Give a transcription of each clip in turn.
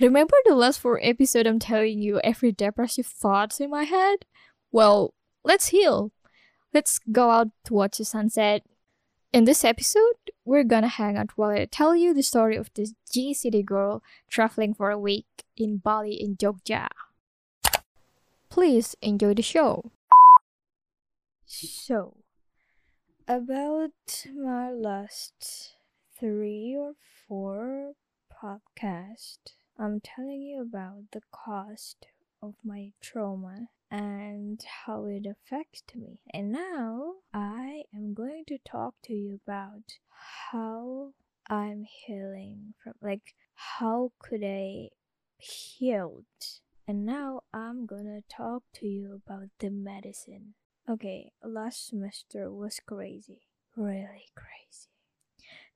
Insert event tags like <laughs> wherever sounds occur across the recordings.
Remember the last four episode I'm telling you every depressive thoughts in my head? Well, let's heal. Let's go out to watch the sunset. In this episode, we're gonna hang out while I tell you the story of this J-city girl traveling for a week in Bali in Jogja. Please enjoy the show. So, about my last three or four podcast, I'm telling you about the cost of my trauma and how it affects me. And now I am going to talk to you about how I'm healing from like how could I healed. And now I'm gonna talk to you about the medicine. Okay, last semester was crazy. Really crazy.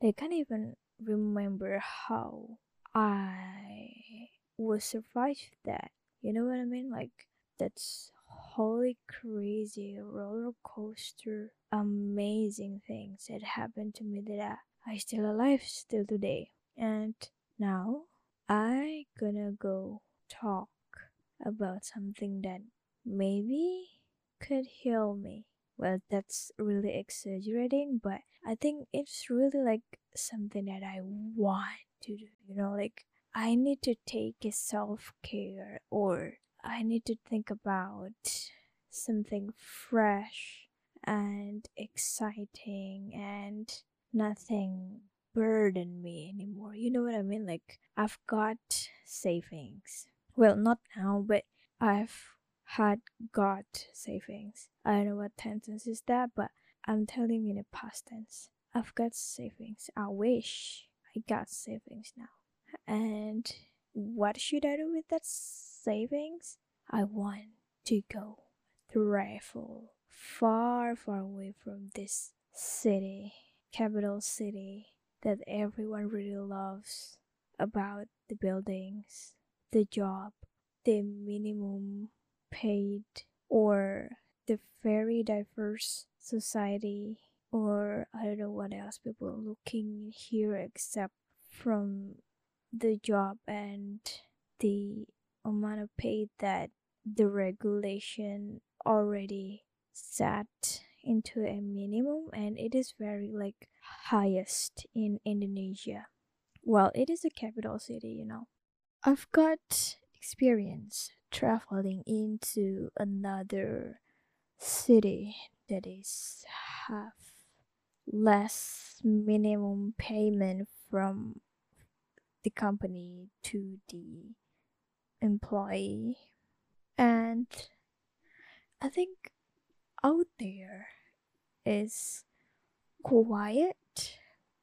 I can't even remember how I was survived that. You know what I mean? Like that's holy crazy roller coaster amazing things that happened to me that I, I still alive still today. And now I gonna go talk about something that maybe could heal me. Well, that's really exaggerating, but I think it's really like something that I want to do. You know, like I need to take a self care or I need to think about something fresh and exciting and nothing burden me anymore. You know what I mean? Like I've got savings. Well, not now, but I've had got savings. I don't know what tense is that, but I'm telling you in the past tense. I've got savings. I wish I got savings now. And what should I do with that savings? I want to go travel far, far away from this city, capital city that everyone really loves about the buildings, the job, the minimum paid, or the very diverse society, or I don't know what else people are looking here except from the job and the amount of pay that the regulation already set into a minimum and it is very like highest in Indonesia. Well, it is a capital city, you know. I've got experience traveling into another city that is have less minimum payment from the company to the employee. And i think out there is quiet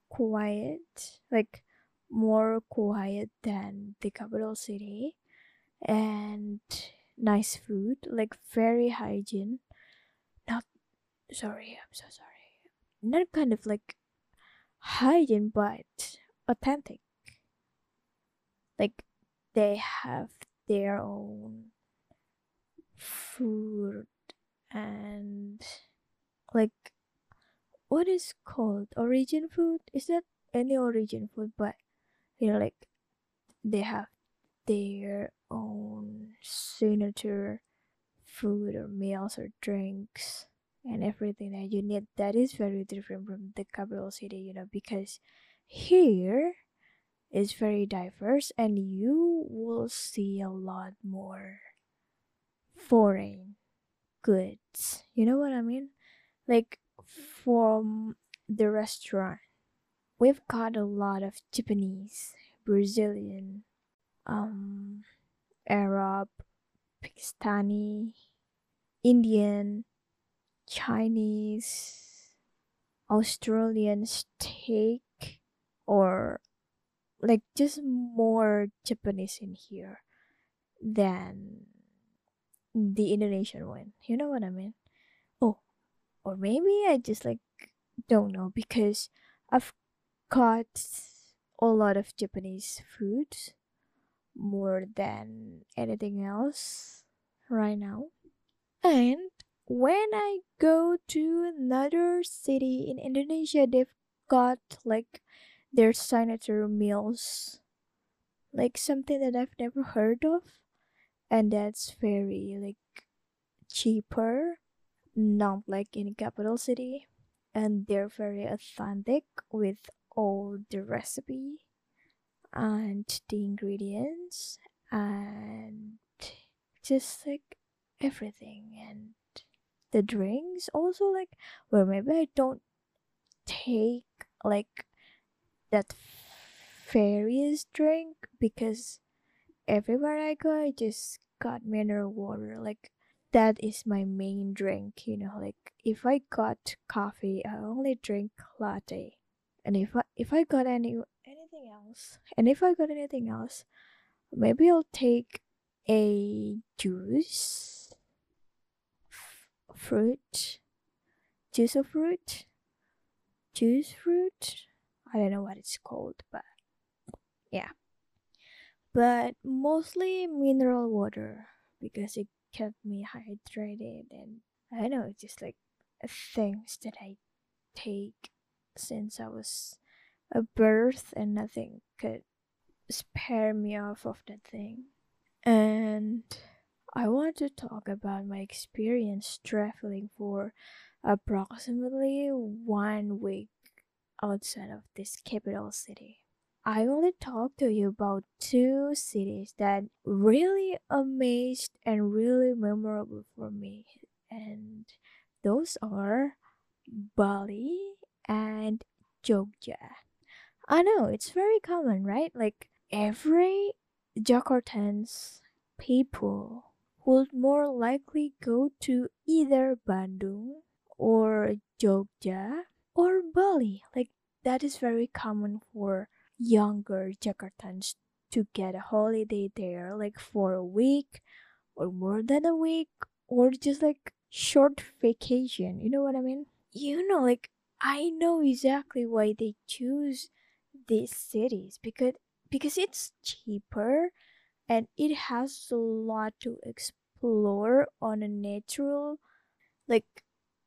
quiet like more quiet than the capital city and nice food like very hygiene. Not sorry i'm so sorry not kind of like hygiene but authentic. Like they have their own food and like what is called origin food? Is that any origin food but you know like they have their own signature food or meals or drinks and everything that you need that is very different from the capital city you know because here is very diverse and you will see a lot more foreign goods. You know what I mean? Like from the restaurant, we've got a lot of Japanese, Brazilian, um, Arab, Pakistani, Indian, Chinese, Australian steak, or like just more Japanese in here than the Indonesian one. You know what I mean? Oh, or maybe I just like don't know because I've got a lot of Japanese food more than anything else right now. And when I go to another city in Indonesia, they've got like their signature meals. Like something that I've never heard of, and that's very like cheaper, not like in a capital city, and they're very authentic with all the recipe and the ingredients and just like everything and the drinks. Also like well maybe I don't take like that various drink because everywhere I go I just got mineral water. Like that is my main drink you know like if I got coffee I only drink latte. And if I if I got any anything else and if I got anything else maybe I'll take a juice fruit juice of fruit juice fruit I don't know what it's called but yeah but mostly mineral water because it kept me hydrated and I don't know it's just like things that I take since I was a birth and nothing could spare me off of that thing. And I want to talk about my experience traveling for approximately one week outside of this capital city. I only talk to you about two cities that really amazed and really memorable for me, and those are Bali and Jogja. I know it's very common, right? Like every Jakartans people would more likely go to either Bandung or Jogja or Bali. Like that is very common for younger Jakartans to get a holiday there, like for a week or more than a week, or just like short vacation. You know what I mean? You know, like I know exactly why they choose these cities because because it's cheaper and it has a lot to explore on a natural like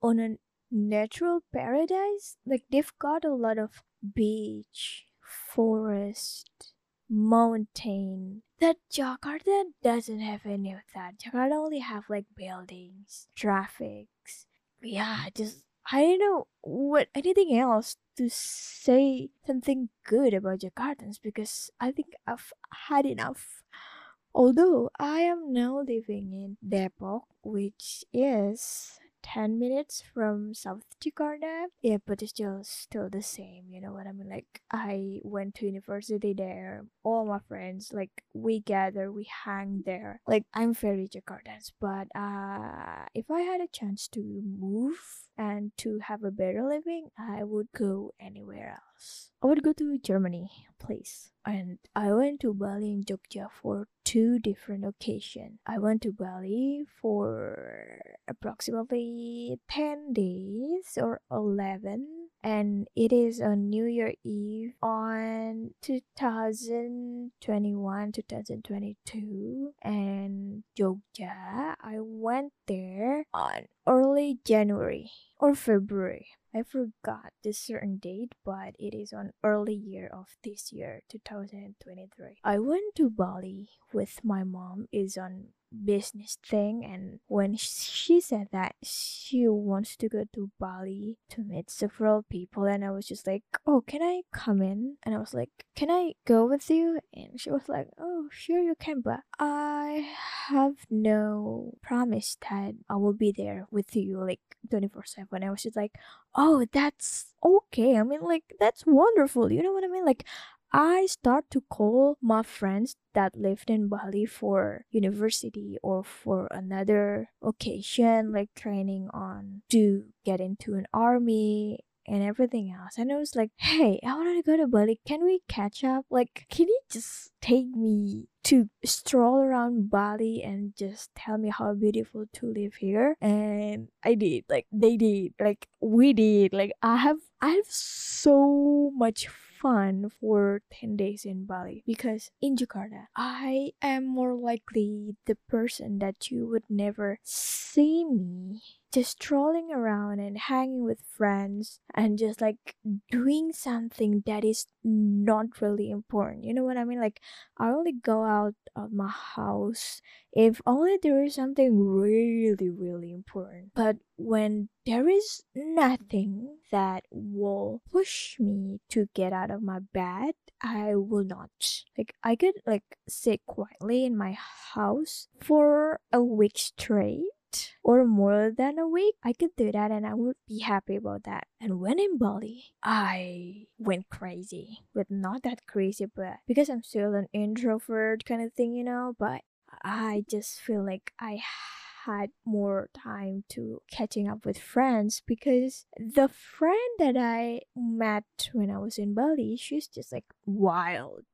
on a natural paradise. Like they've got a lot of beach forest mountain. That jakarta doesn't have any of that. Jakarta only have like buildings traffics. Yeah just i don't know what anything else to say something good about jakartans because i think i've had enough although i am now living in depok which is 10 minutes from South Jakarta. Yeah, but it's still still the same, you know what I mean? Like I went to university there. All my friends like we gather, we hang there. Like I'm very Jakartans, but uh if I had a chance to move and to have a better living, I would go anywhere else. I would go to Germany, please. And I went to Bali and Jogja for two different occasions. I went to Bali for approximately 10 days or 11 and it is on New Year Eve on 2021 2022 and Jogja I went there on early January or February I forgot the certain date, but it is on early year of this year, 2023. I went to Bali with my mom is on business thing and when she said that she wants to go to Bali to meet several people and I was just like oh can I come in? And I was like can I go with you? And she was like oh sure you can but I have no promise that I will be there with you like 24 7 And I was just like oh that's okay I mean like that's wonderful you know what I mean? Like I start to call my friends that lived in Bali for university or for another occasion like training on to get into an army and everything else. And I was like, hey, I want to go to Bali. Can we catch up? Like, can you just take me to stroll around Bali and just tell me how beautiful to live here? And I did. Like, they did. Like, we did. Like, I have, I have so much fun for 10 days in Bali because in Jakarta, I am more likely the person that you would never see me just strolling around and hanging with friends and just like doing something that is not really important. You know what I mean? Like I only go out of my house if only there is something really, really important. But when there is nothing that will push me to get out of my bed, I will not. Like I could like sit quietly in my house for a week straight or more than a week, I could do that and I would be happy about that. And when in Bali, I went crazy. But not that crazy, but because I'm still an introvert kind of thing, you know, but I just feel like I had more time to catching up with friends because the friend that I met when I was in Bali, she's just like wild.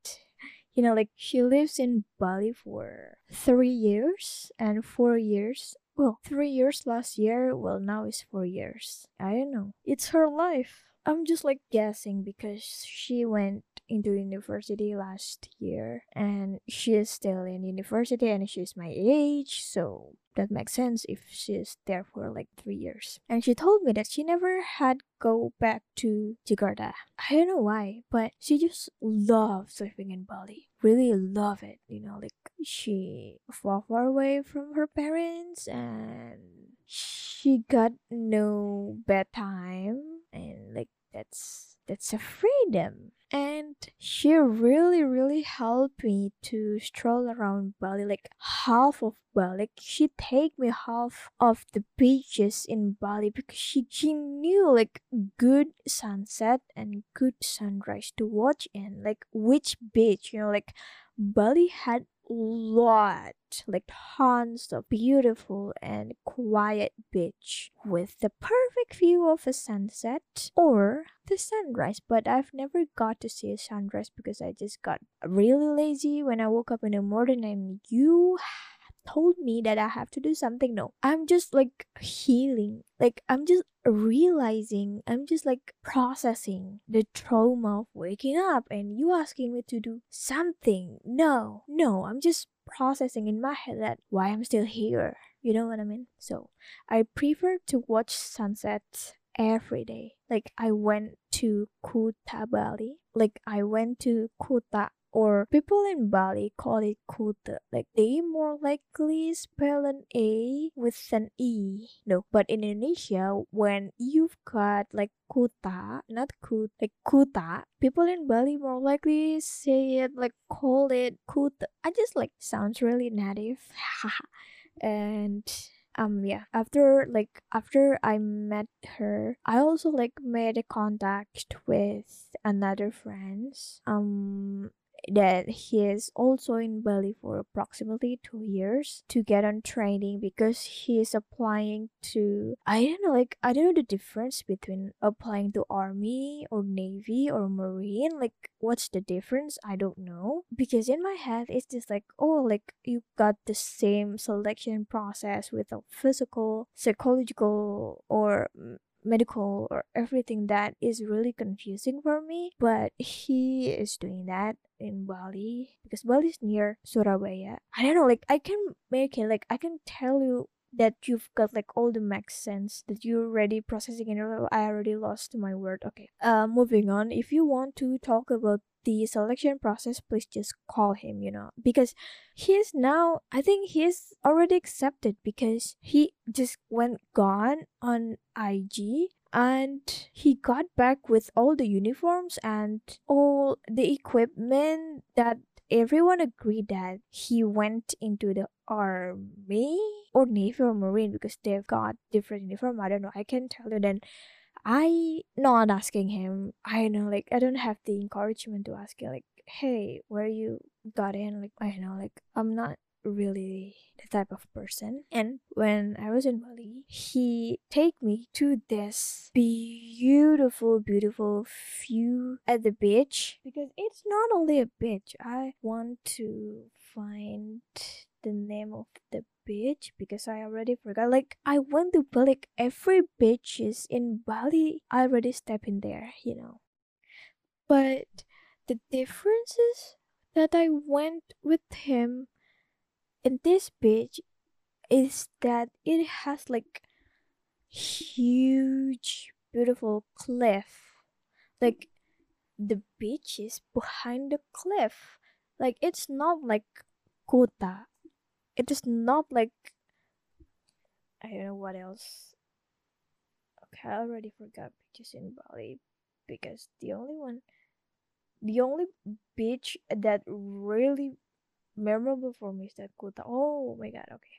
You know, like she lives in Bali for three years and four years. Well, three years last year. Well, now it's four years. I don't know. It's her life. I'm just like guessing because she went into university last year and she is still in university and she's my age, so that makes sense if she's there for like three years. And she told me that she never had go back to Jakarta. I don't know why, but she just loves living in Bali. Really love it, you know, like she far far away from her parents and she got no bedtime and like that's that's a freedom. And she really really helped me to stroll around bali like half of bali. Like she take me half of the beaches in bali because she, she knew like good sunset and good sunrise to watch and like which beach you know like bali had lot, like tons of beautiful and quiet beach with the perfect view of a sunset or the sunrise. But I've never got to see a sunrise because I just got really lazy when I woke up in the morning and you told me that I have to do something. No, I'm just like healing. Like, I'm just realizing, I'm just like processing the trauma of waking up and you asking me to do something. No, no, I'm just processing in my head that why I'm still here. You know what I mean? So, I prefer to watch sunsets every day. Like I went to Kuta Bali. Like I went to Kuta or people in Bali call it Kuta. Like they more likely spell an A with an E. No, but in Indonesia, when you've got like Kuta, not Kut, like Kuta, people in Bali more likely say it like call it Kuta. I just like sounds really native. <laughs> and um yeah after like after i met her i also like made a contact with another friends um that he is also in Bali for approximately two years to get on training because he is applying to I don't know like I don't know the difference between applying to army or navy or marine like what's the difference? I don't know. Because in my head it's just like oh like you got the same selection process with a physical psychological or mm, medical or everything that is really confusing for me but he is doing that in Bali because Bali is near Surabaya. I don't know, like I can make it, like I can tell you that you've got like all the max sense that you're already processing and I already lost my word. Okay. Uh moving on. If you want to talk about the selection process, please just call him, you know, because he is now, I think he is already accepted because he just went gone on IG and he got back with all the uniforms and all the equipment that everyone agreed that he went into the army or navy or marine because they've got different uniform. I don't know. I can tell you then i not asking him. I know like i don't have the encouragement to ask him like hey where you got in? Like i know like i'm not really the type of person. And when I was in Bali, he take me to this beautiful, beautiful view at the beach because it's not only a beach. I want to find the name of the beach because I already forgot. Like I went to Bali, like every beach is in Bali. I already step in there, you know. But the differences that I went with him in this beach is that it has like huge, beautiful cliff. Like the beach is behind the cliff. Like it's not like Kuta. It is not like I don't know what else. Okay, I already forgot beaches in Bali because the only one, the only beach that really memorable for me is that Kuta. Oh my god, okay.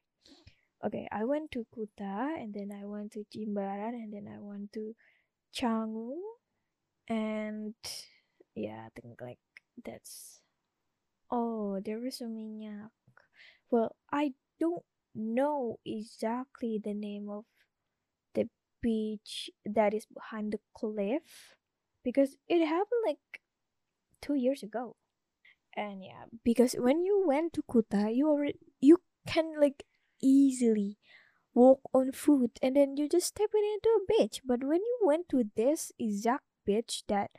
Okay, I went to Kuta and then I went to Jimbaran and then I went to Canggu and yeah, I think like that's oh there is Seminyak. Well, I don't know exactly the name of the beach that is behind the cliff because it happened like two years ago. And yeah, because when you went to Kuta, you already you can like easily walk on foot and then you just step it into a beach. But when you went to this exact beach that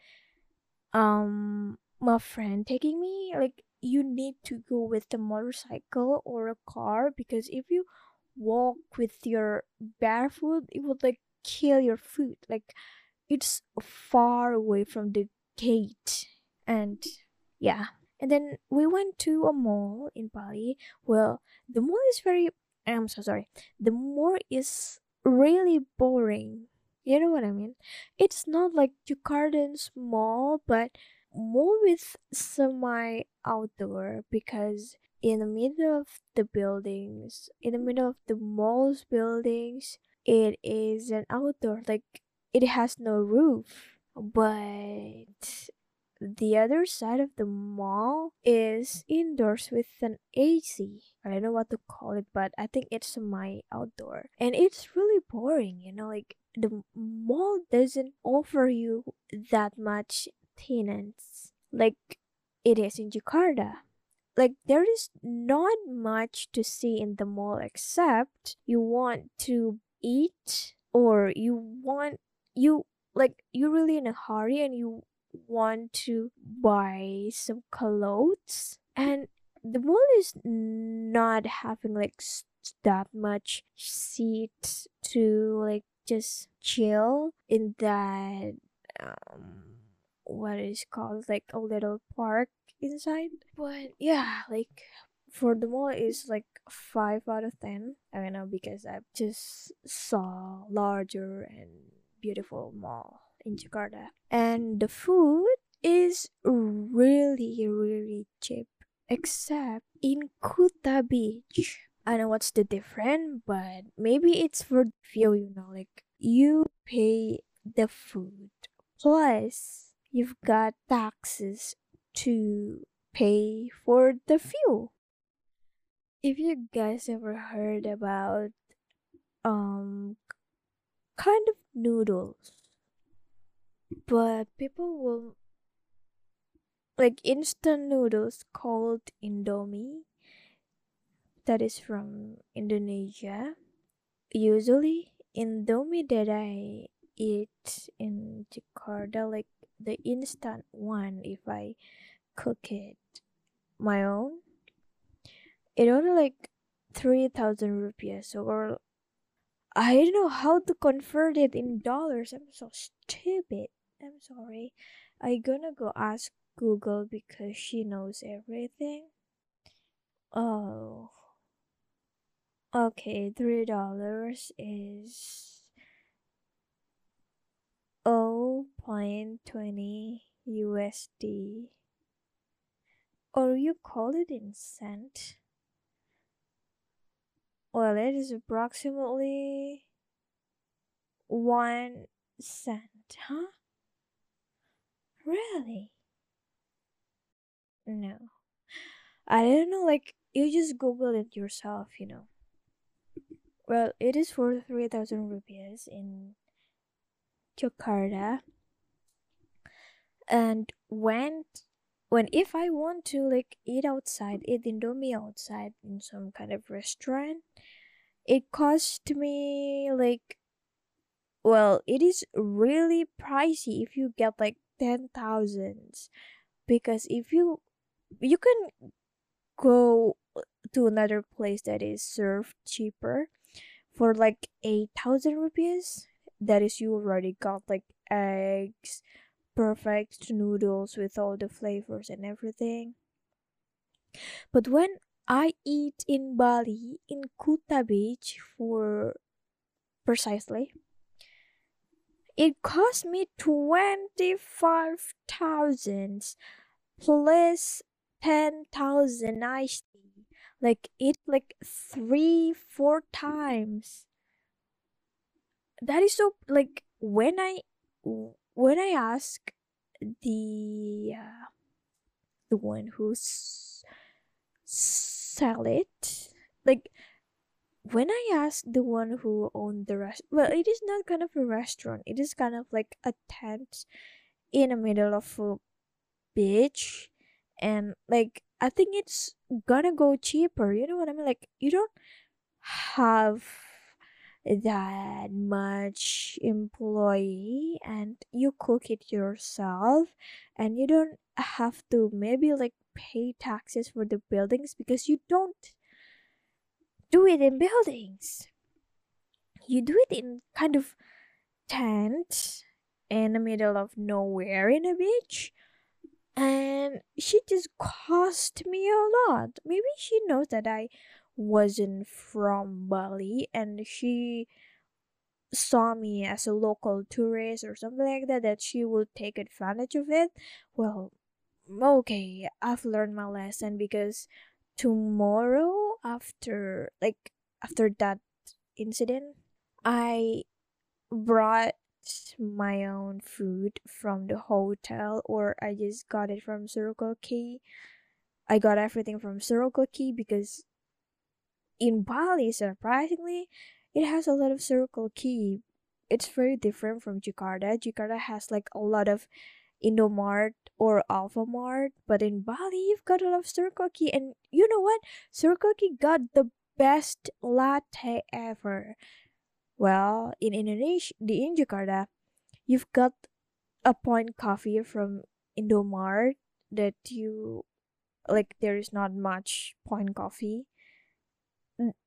um my friend taking me, like you need to go with the motorcycle or a car because if you walk with your barefoot, it would like kill your foot. Like it's far away from the gate and yeah and then we went to a mall in Bali. Well, the mall is very. I'm so sorry. The mall is really boring. You know what I mean? It's not like Jakarta's mall, but mall with semi outdoor because in the middle of the buildings, in the middle of the mall's buildings, it is an outdoor. Like it has no roof, but the other side of the mall is indoors with an AC. I don't know what to call it, but I think it's my outdoor. And it's really boring, you know, like the mall doesn't offer you that much tenants like it is in Jakarta. Like there is not much to see in the mall except you want to eat or you want you like you're really in a hurry and you want to buy some clothes. And the mall is not having like that much seats to like just chill in that um what is called like a little park inside. But yeah like for the mall is like five out of ten. I don't know because i just saw larger and beautiful mall in Jakarta. And the food is really, really cheap. Except in Kuta Beach. I don't know what's the difference, but maybe it's for view, you know, like you pay the food plus you've got taxes to pay for the fuel. If you guys ever heard about um kind of noodles but people will like instant noodles called Indomie that is from Indonesia. Usually Indomie that I eat in Jakarta like the instant one if I cook it my own it only like 3000 rupees or I don't know how to convert it in dollars. I'm so stupid. I'm sorry. I gonna go ask Google because she knows everything. Oh. Okay, three dollars is oh point twenty USD. Or oh, you call it in cent. Well, it is approximately one cent, huh? Really? No. I don't know, like, you just Google it yourself, you know. Well, it is for 3000 rupees in Jakarta. And when when if I want to like eat outside, eat Indomie outside in some kind of restaurant, it cost me like well, it is really pricey if you get like ten thousands. Because if you you can go uh, to another place that is served cheaper for like 8000 rupees that is you already got like eggs perfect noodles with all the flavors and everything. But when i eat in bali in kuta beach for precisely it cost me 25,000 plus 10,000 iced tea. Like it like three, four times. That is so like when I when I ask the uh, the one who's sell it like when I asked the one who owned the rest, well, it is not kind of a restaurant. It is kind of like a tent in the middle of a beach, and like I think it's gonna go cheaper. You know what I mean? Like you don't have that much employee and you cook it yourself and you don't have to maybe like pay taxes for the buildings because you don't do it in buildings. You do it in kind of tent in the middle of nowhere in a beach. And she just cost me a lot. Maybe she knows that I wasn't from Bali and she saw me as a local tourist or something like that that she would take advantage of it. Well, okay, I've learned my lesson because tomorrow after like after that incident i brought my own food from the hotel or i just got it from circle k. I got everything from circle k because in bali surprisingly it has a lot of circle k. It's very different from jakarta. Jakarta has like a lot of Indomart or Alfamart, but in Bali you've got a lot of Circle K, and you know what? Circle K got the best latte ever. Well, in Indonesia, the in Jakarta, you've got a point coffee from Indomart that you like. There is not much point coffee.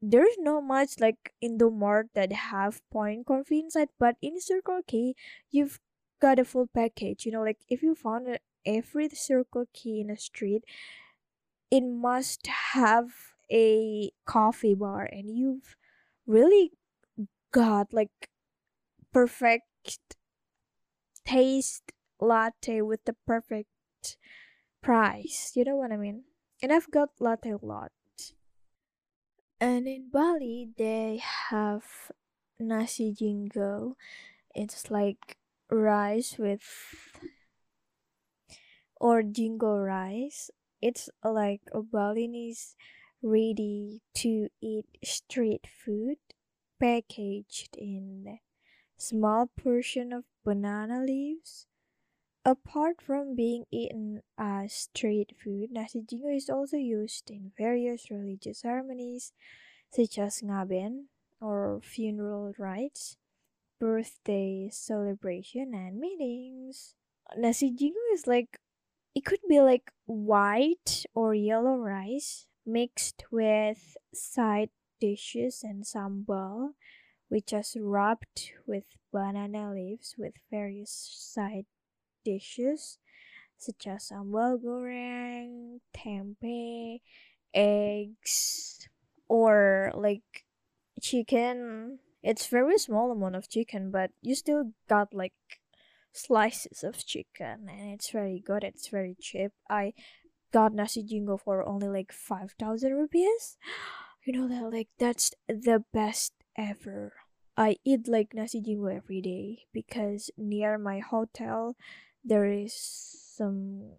There's not much like Indomart that have point coffee inside, but in Circle K, you've got a full package. You know, like if you found every Circle K in a street, it must have a coffee bar, and you've really got like perfect taste latte with the perfect price. You know what I mean? And I've got latte a lot. And in Bali, they have nasi jinggo. It's like rice with or jinggo rice. It's like a Balinese ready to eat street food packaged in small portion of banana leaves. Apart from being eaten as street food, nasi jinggo is also used in various religious ceremonies such as ngaben or funeral rites birthday celebration and meetings. Nasi jinggo is like it could be like white or yellow rice mixed with side dishes and sambal, which is wrapped with banana leaves with various side dishes such as sambal goreng, tempeh, eggs, or like chicken it's very small amount of chicken, but you still got like slices of chicken and it's very good. It's very cheap. I got nasi jinggo for only like 5000 rupees. You know that like that's the best ever. I eat like nasi jinggo every day because near my hotel there is some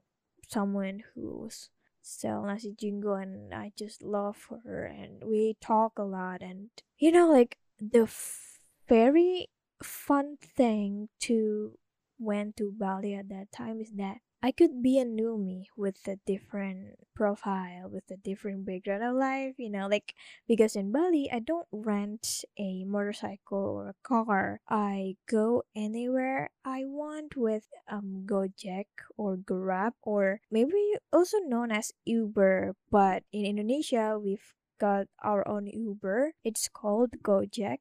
someone who's sell nasi jingo and I just love her and we talk a lot and you know like the very fun thing to went to Bali at that time is that I could be a new me with a different profile, with a different background of life, you know, like because in Bali I don't rent a motorcycle or a car. I go anywhere I want with um Gojek or Grab or maybe also known as Uber, but in Indonesia we've got our own Uber. It's called Gojek.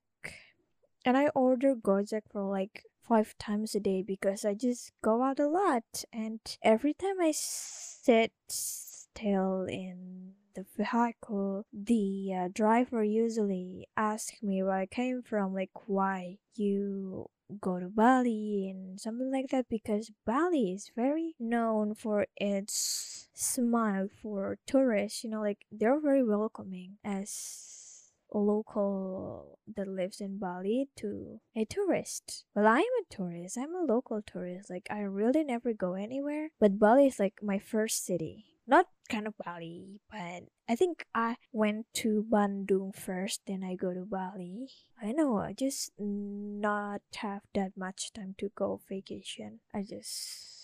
And I order Gojek for like five times a day because I just go out a lot. And every time I sit still in the vehicle, the uh, driver usually asks me where I came from, like why you go to Bali and something like that because Bali is very known for its smile for tourists. You know, like they're very welcoming as a local that lives in Bali to a tourist. Well, I am a tourist. I'm a local tourist. Like I really never go anywhere, but Bali is like my first city not kind of Bali, but I think I went to Bandung first, then I go to Bali. I know, I just not have that much time to go vacation. I just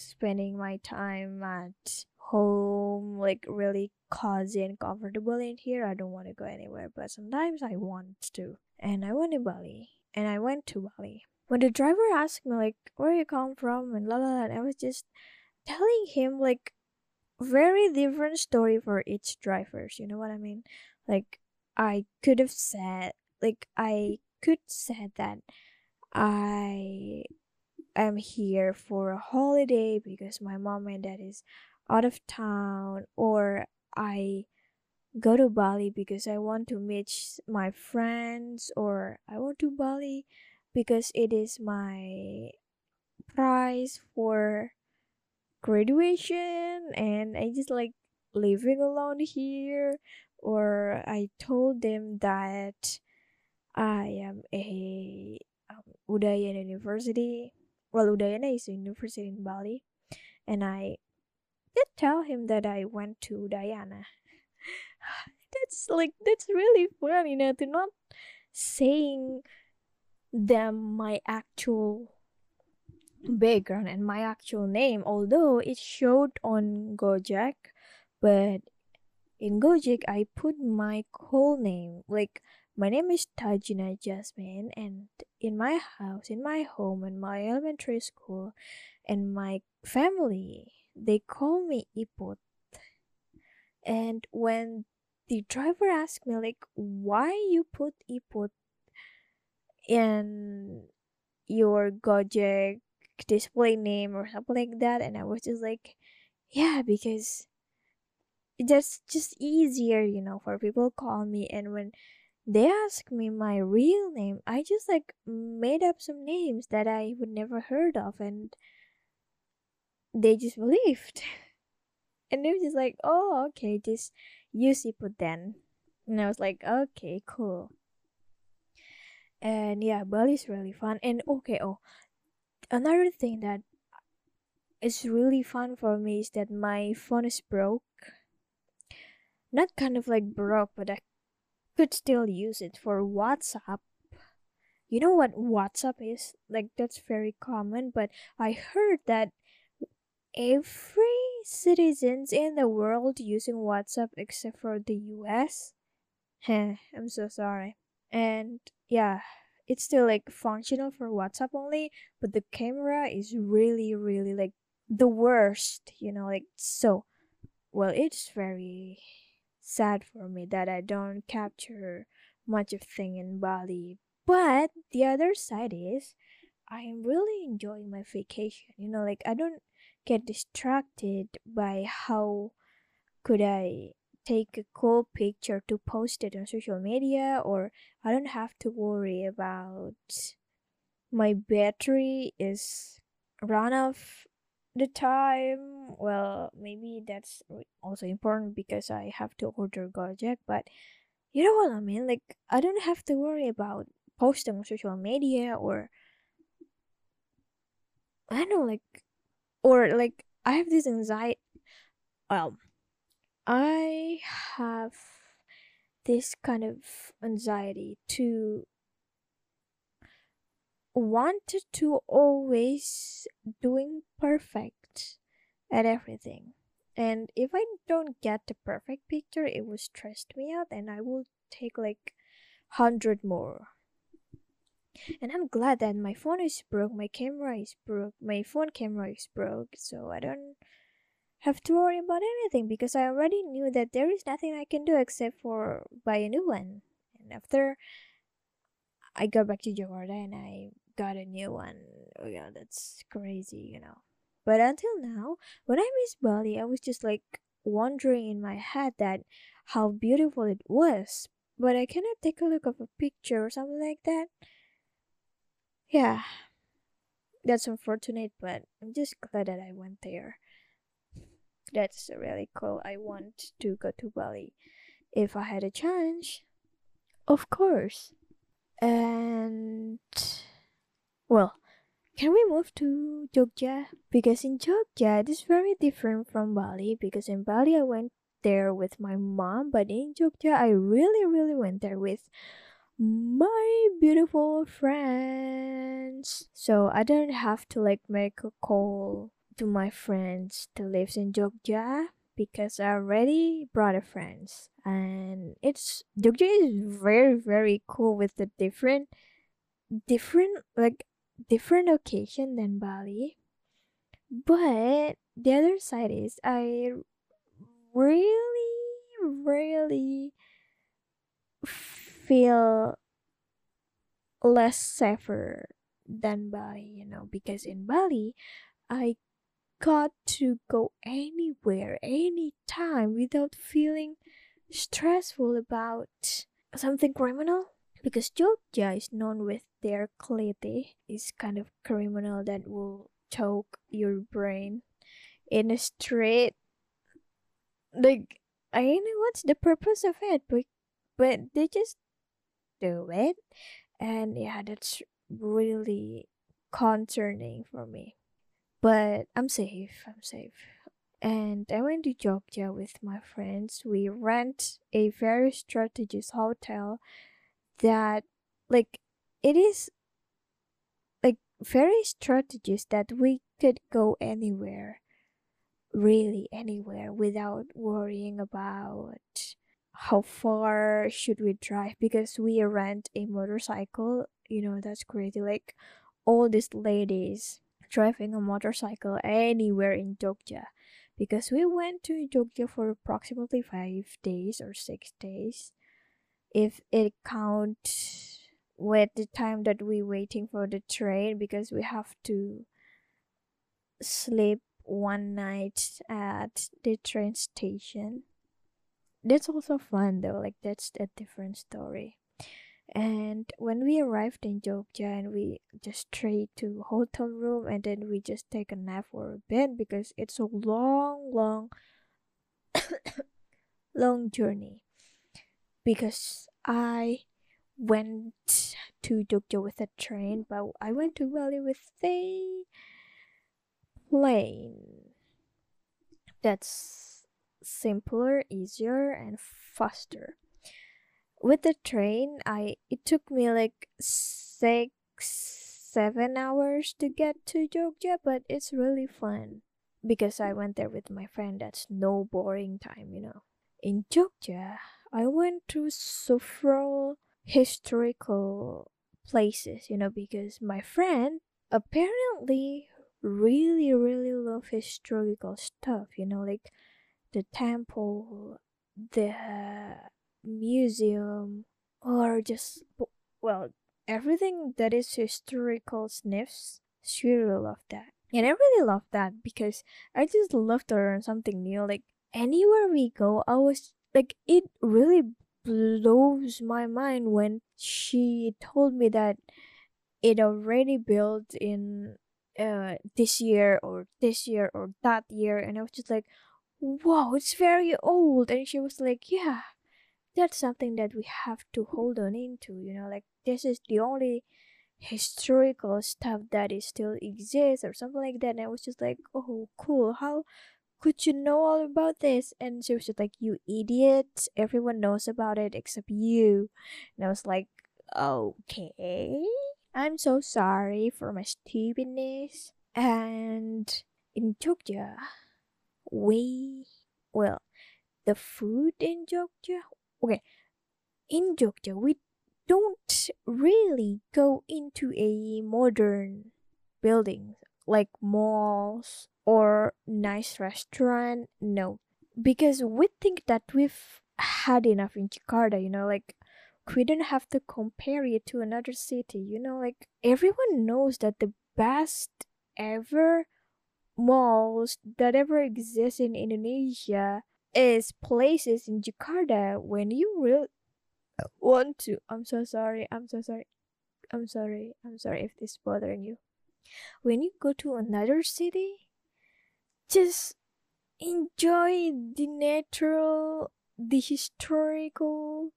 spending my time at home, like really cozy and comfortable in here. I don't want to go anywhere, but sometimes I want to. And I went to Bali, and I went to Bali. When the driver asked me like where you come from and la la la, and I was just telling him like very different story for each drivers you know what i mean like i could have said like i could said that i am here for a holiday because my mom and dad is out of town or i go to bali because i want to meet my friends or i want to bali because it is my prize for graduation and I just like living alone here or I told them that I am a um, Udayana University. Well, Udayana is a university in Bali, and I did tell him that I went to Udayana. <sighs> that's like that's really fun, you know, to not saying them my actual background and my actual name, although it showed on Gojek, but in Gojek I put my whole name. Like my name is Tajna Jasmine, and in my house, in my home, in my elementary school, and my family, they call me Iput. And when the driver asked me like why you put Iput in your Gojek display name or something like that and i was just like yeah because that's just easier you know for people call me and when they ask me my real name i just like made up some names that i would never heard of and they just believed. <laughs> And they were just like oh okay just use it then and i was like okay cool. And yeah bali's really fun. And okay oh another thing that is really fun for me is that my phone is broke. Not kind of like broke, but I could still use it for WhatsApp. You know what WhatsApp is? Like that's very common, but I heard that every citizens in the world using WhatsApp except for the US. Heh, I'm so sorry. And yeah, it's still like functional for WhatsApp only, but the camera is really, really like the worst, you know, like so. Well, it's very sad for me that I don't capture much of thing in Bali. But the other side is I am really enjoying my vacation. You know, like I don't get distracted by how could I take a cool picture to post it on social media or I don't have to worry about my battery is run off the time well maybe that's also important because I have to order Gojek but you know what I mean? Like I don't have to worry about posting on social media or I don't know like or like I have this anxiety well I have this kind of anxiety to wanted to always doing perfect at everything. And if I don't get the perfect picture, it will stress me out and I will take like 100 more. And I'm glad that my phone is broke, my camera is broke, my phone camera is broke, so I don't have to worry about anything because I already knew that there is nothing I can do except for buy a new one. And after I got back to Jakarta and I got a new one, oh yeah, that's crazy, you know. But until now, when I miss Bali, I was just like wondering in my head that how beautiful it was. But I cannot take a look of a picture or something like that. Yeah, that's unfortunate, but I'm just glad that I went there. That's really cool. I want to go to Bali if I had a chance. Of course. And well, can we move to Jogja? Because in Jogja, it is very different from Bali. Because in Bali, I went there with my mom, but in Jogja, I really, really went there with my beautiful friends. So I don't have to like make a call to my friends that lives in Jogja because I already brought a friends and it's Jogja is very very cool with the different different like different occasion than Bali. But the other side is I really really feel less safer than Bali, you know, because in Bali, I got to go anywhere, anytime without feeling stressful about something criminal. Because Jogja is known with their klitih, eh? is kind of criminal that will choke your brain in a street. Like I don't know what's the purpose of it, but but they just do it and yeah that's really concerning for me but i'm safe i'm safe. And i went to jogja with my friends. We rent a very strategic hotel that like it is like very strategic that we could go anywhere really anywhere without worrying about how far should we drive because we rent a motorcycle. You know that's crazy. Like all these ladies driving a motorcycle anywhere in Jogja because we went to Jogja for approximately five days or six days. If it counts with the time that we waiting for the train because we have to sleep one night at the train station. That's also fun though like that's a different story and when we arrived in Jogja and we just straight to hotel room and then we just take a nap or a bed because it's a long long <coughs> long journey because I went to Jogja with a train but I went to Bali with a plane that's simpler, easier, and faster. With the train, I it took me like six, seven hours to get to Jogja, but it's really fun because I went there with my friend. That's no boring time, you know. In Jogja, I went to several historical places, you know, because my friend apparently really really love historical stuff, you know, like the temple, the museum, or just, well, everything that is historical sniffs. She really love that. And I really love that because I just love to learn something new. Like anywhere we go, I was like, it really blows my mind when she told me that it already built in uh this year or this year or that year and i was just like wow, it's very old. And she was like, yeah, that's something that we have to hold on into, you know, like this is the only historical stuff that is still exists or something like that. And I was just like, oh, cool. How could you know all about this? And she was just like, you idiot. Everyone knows about it except you. And I was like, okay. I'm so sorry for my stupidness. And in Jogja, we well the food in Jogja okay in Jogja we don't really go into a modern building like malls or nice restaurant. No, because we think that we've had enough in Jakarta, you know, like we don't have to compare it to another city, you know, like everyone knows that the best ever malls that ever exist in Indonesia is places in Jakarta when you really want to. I'm so sorry. I'm so sorry. I'm sorry. I'm sorry if this is bothering you. When you go to another city, just enjoy the natural, the historical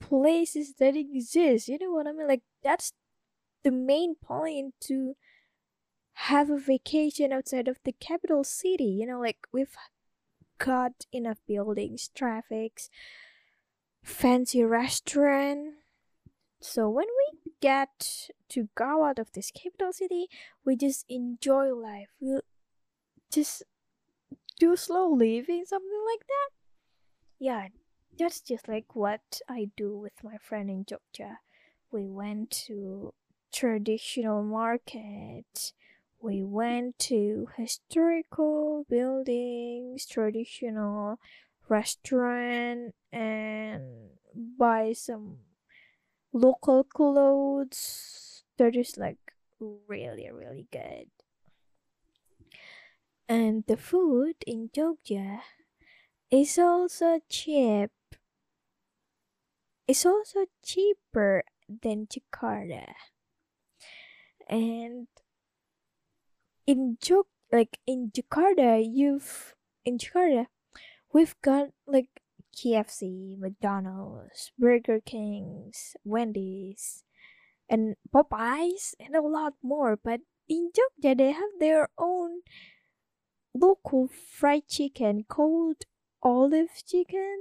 places that exist. You know what I mean? Like that's the main point to have a vacation outside of the capital city. You know, like we've got enough buildings, traffics, fancy restaurant. So when we get to go out of this capital city, we just enjoy life. We just do slow living, something like that. Yeah, that's just like what I do with my friend in Jogja. We went to traditional market. We went to historical buildings, traditional restaurant, and buy some local clothes. That is like really, really good. And the food in Jogja is also cheap. It's also cheaper than Jakarta. And in Jog like in Jakarta, you've in Jakarta, we've got like KFC, McDonald's, Burger Kings, Wendy's, and Popeyes, and a lot more. But in Jogja, they have their own local fried chicken called olive chicken.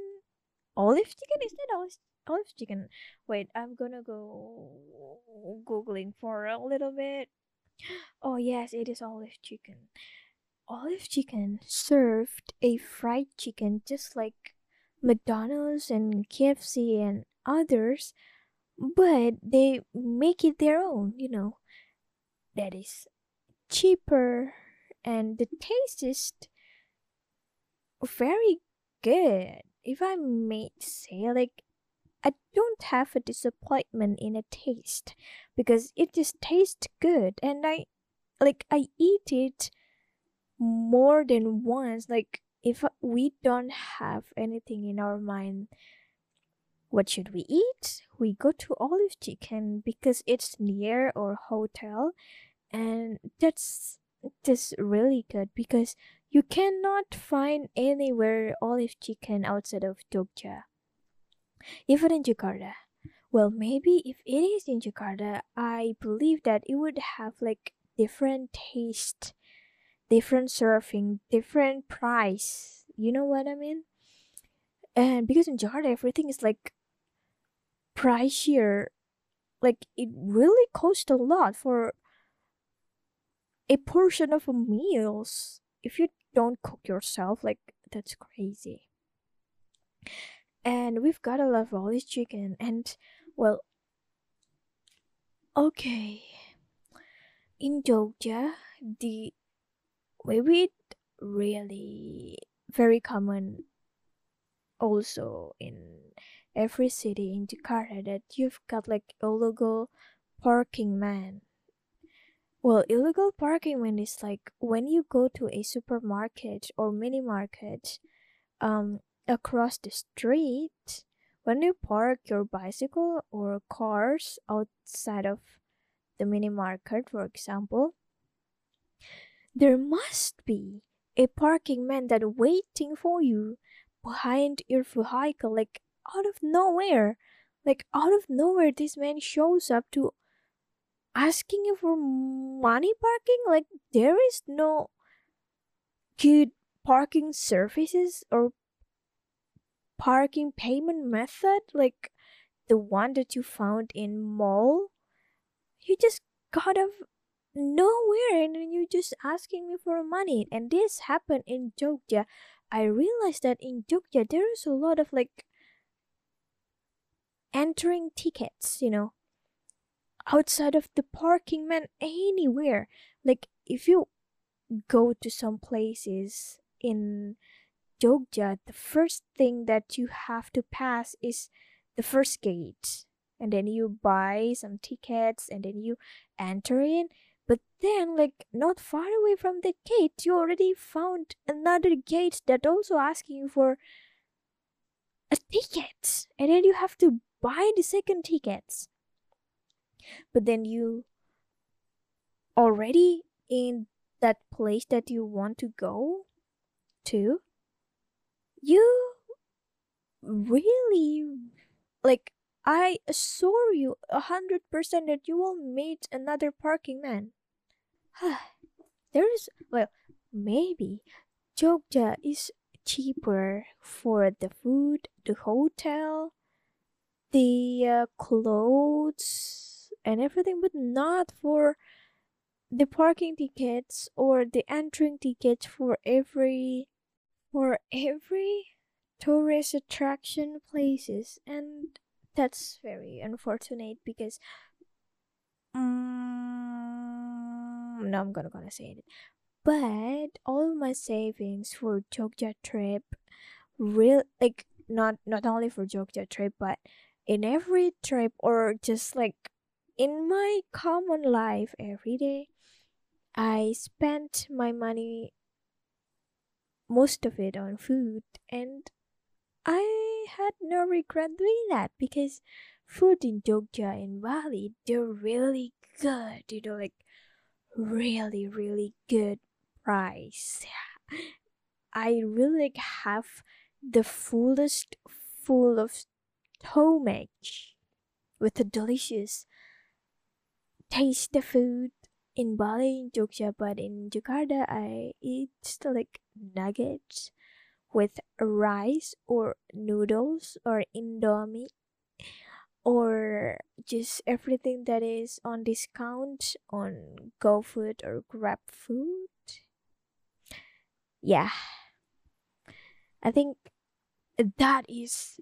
Olive chicken is that olive, olive chicken? Wait, I'm gonna go googling for a little bit. Oh yes, it is olive chicken. Olive chicken served a fried chicken just like McDonald's and KFC and others, but they make it their own, you know. That is cheaper and the taste is very good. If I may say, like, I don't have a disappointment in a taste because it just tastes good and I like I eat it more than once. Like if we don't have anything in our mind what should we eat? We go to olive chicken because it's near our hotel and that's just really good because you cannot find anywhere olive chicken outside of Jogja even in Jakarta. Well, maybe if it is in Jakarta, I believe that it would have like different taste, different surfing, different price. You know what I mean? And because in Jakarta everything is like pricier, like it really costs a lot for a portion of meals. If you don't cook yourself, like that's crazy and we've got a lot of all this chicken and well okay. In Jogja the maybe really very common also in every city in Jakarta that you've got like illegal parking man. Well illegal parking man is like when you go to a supermarket or mini market um across the street, when you park your bicycle or cars outside of the mini market, for example, there must be a parking man that waiting for you behind your vehicle, like out of nowhere. Like out of nowhere, this man shows up to asking you for money parking. Like there is no good parking services or parking payment method like the one that you found in mall you just got of nowhere and you're just asking me for money. And this happened in Jogja. I realized that in Jogja there is a lot of like entering tickets you know outside of the parking man anywhere. Like if you go to some places in Jogja, the first thing that you have to pass is the first gate. And then you buy some tickets and then you enter in. But then, like, not far away from the gate, you already found another gate that also asking you for a ticket. And then you have to buy the second tickets. But then you already in that place that you want to go to, you really like I assure you a hundred percent that you will meet another parking man. <sighs> there is well maybe Jogja is cheaper for the food, the hotel, the uh, clothes, and everything, but not for the parking tickets or the entering tickets for every for every tourist attraction places and that's very unfortunate because um, no i'm gonna gonna say it. But all my savings for jogja trip real like not not only for jogja trip but in every trip or just like in my common life every day I spent my money, most of it on food, and I had no regret doing that because food in Jogja and Bali, they're really good, you know, like really, really good price. I really like have the fullest full of stomach with a delicious taste the food in Bali, in Jogja, but in Jakarta, I eat like nuggets with rice or noodles or indomie or just everything that is on discount on GoFood or GrabFood. Yeah. I think that is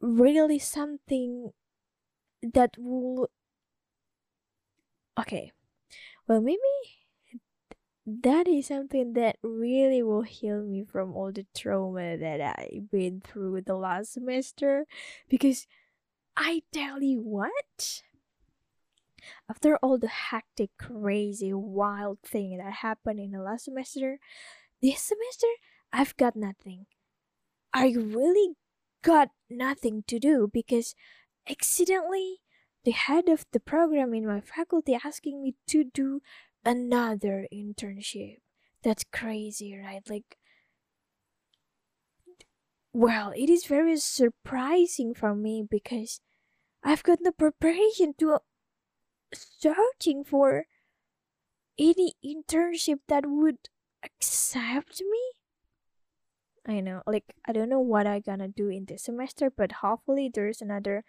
really something that will okay well, maybe that is something that really will heal me from all the trauma that I've been through the last semester. Because I tell you what, after all the hectic, crazy, wild thing that happened in the last semester, this semester I've got nothing. I really got nothing to do because accidentally the head of the program in my faculty asking me to do another internship. That's crazy, right? Like, well, it is very surprising for me because I've got no preparation to searching for any internship that would accept me. I know, like, I don't know what I'm gonna do in this semester, but hopefully there's another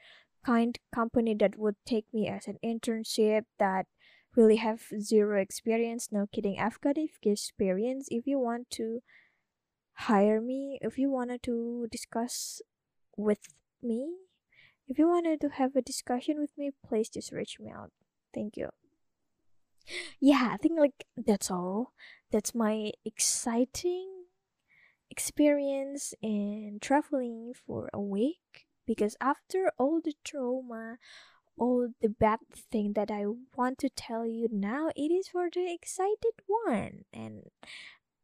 kind company that would take me as an internship that really have zero experience. No kidding. I've got experience. If you want to hire me if you wanted to discuss with me if you wanted to have a discussion with me please just reach me out. Thank you. Yeah i think like that's all. That's my exciting experience in traveling for a week because after all the trauma all the bad thing that i want to tell you now it is for the excited one. And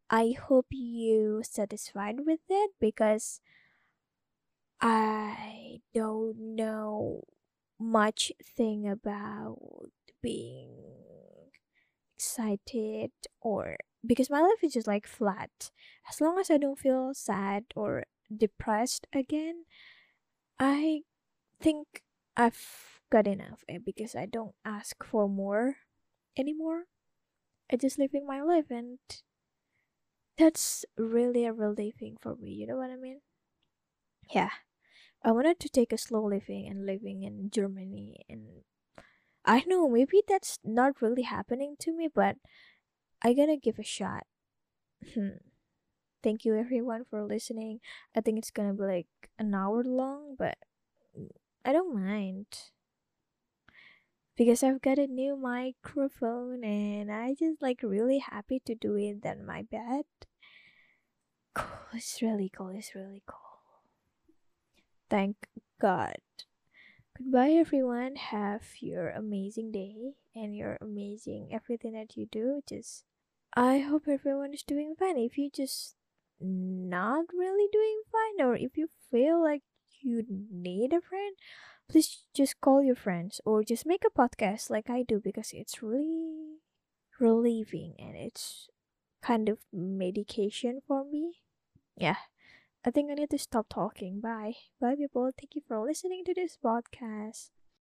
i hope you satisfied with it because i don't know much thing about being excited or because my life is just like flat. As long as i don't feel sad or depressed again I think I've got enough eh, because I don't ask for more anymore. I just living my life and that's really a relieving for me, you know what I mean? Yeah. I wanted to take a slow living and living in Germany and I know maybe that's not really happening to me, but I gotta give a shot. Thank you everyone for listening. I think it's gonna be like an hour long, but I don't mind. because I've got a new microphone and I just like really happy to do it than my bed. Cool, it's really cool, it's really cool. Thank God. Goodbye everyone. Have your amazing day and your amazing everything that you do. Just I hope everyone is doing fine. If you just not really doing fine or if you feel like you need a friend, please just call your friends or just make a podcast like I do because it's really relieving and it's kind of medication for me. Yeah. I think I need to stop talking. Bye. Bye, people. Thank you for listening to this podcast.